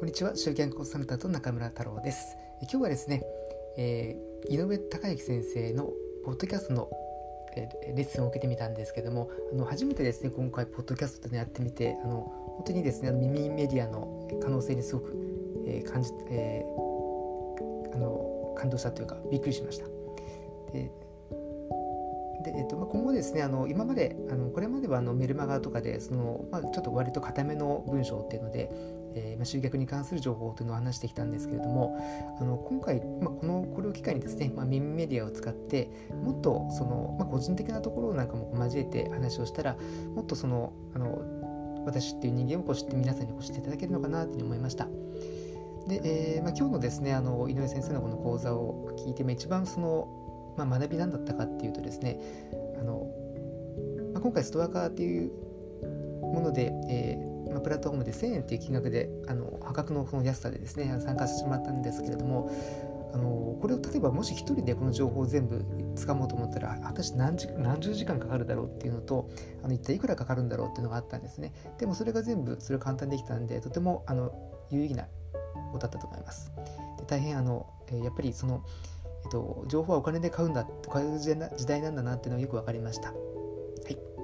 こんにちは。集権コンサルタント中村太郎です。今日はですね、えー、井上隆之先生のポッドキャストの、えー、レッスンを受けてみたんですけどもあの初めてですね今回ポッドキャストでやってみてあの本当にですね耳メディアの可能性にすごく、えー、感じ、えー、あの感動したというかびっくりしました。でで、えっとまあ、今後ですねあの今まであのこれまではあのメルマガとかでその、まあ、ちょっと割と固めの文章っていうので、えーまあ、集客に関する情報というのを話してきたんですけれどもあの今回、まあ、このこれを機会にですね、まあ、耳メディアを使ってもっとその、まあ、個人的なところなんかも交えて話をしたらもっとそのあの私っていう人間をこう知って皆さんにこう知っていただけるのかなというふうに思いました。で、えーまあ、今日のですねあの井上先生のこの講座を聞いて、まあ、一番そのまあ、学び何だったかっていうとですねあの、まあ、今回ストアカーっていうもので、えーまあ、プラットフォームで1000円っていう金額であの破格のその安さでですね参加してしまったんですけれどもあのこれを例えばもし1人でこの情報を全部掴もうと思ったら果たして何何十時間かかるだろうっていうのとあの一体いくらかかるんだろうっていうのがあったんですね。でもそれが全部それ簡単にできたんでとてもあの有意義なことだったと思います。で大変あのえやっぱりそのえっと、情報はお金で買うんだ買う時代なんだなっていうのがよく分かりました。はい。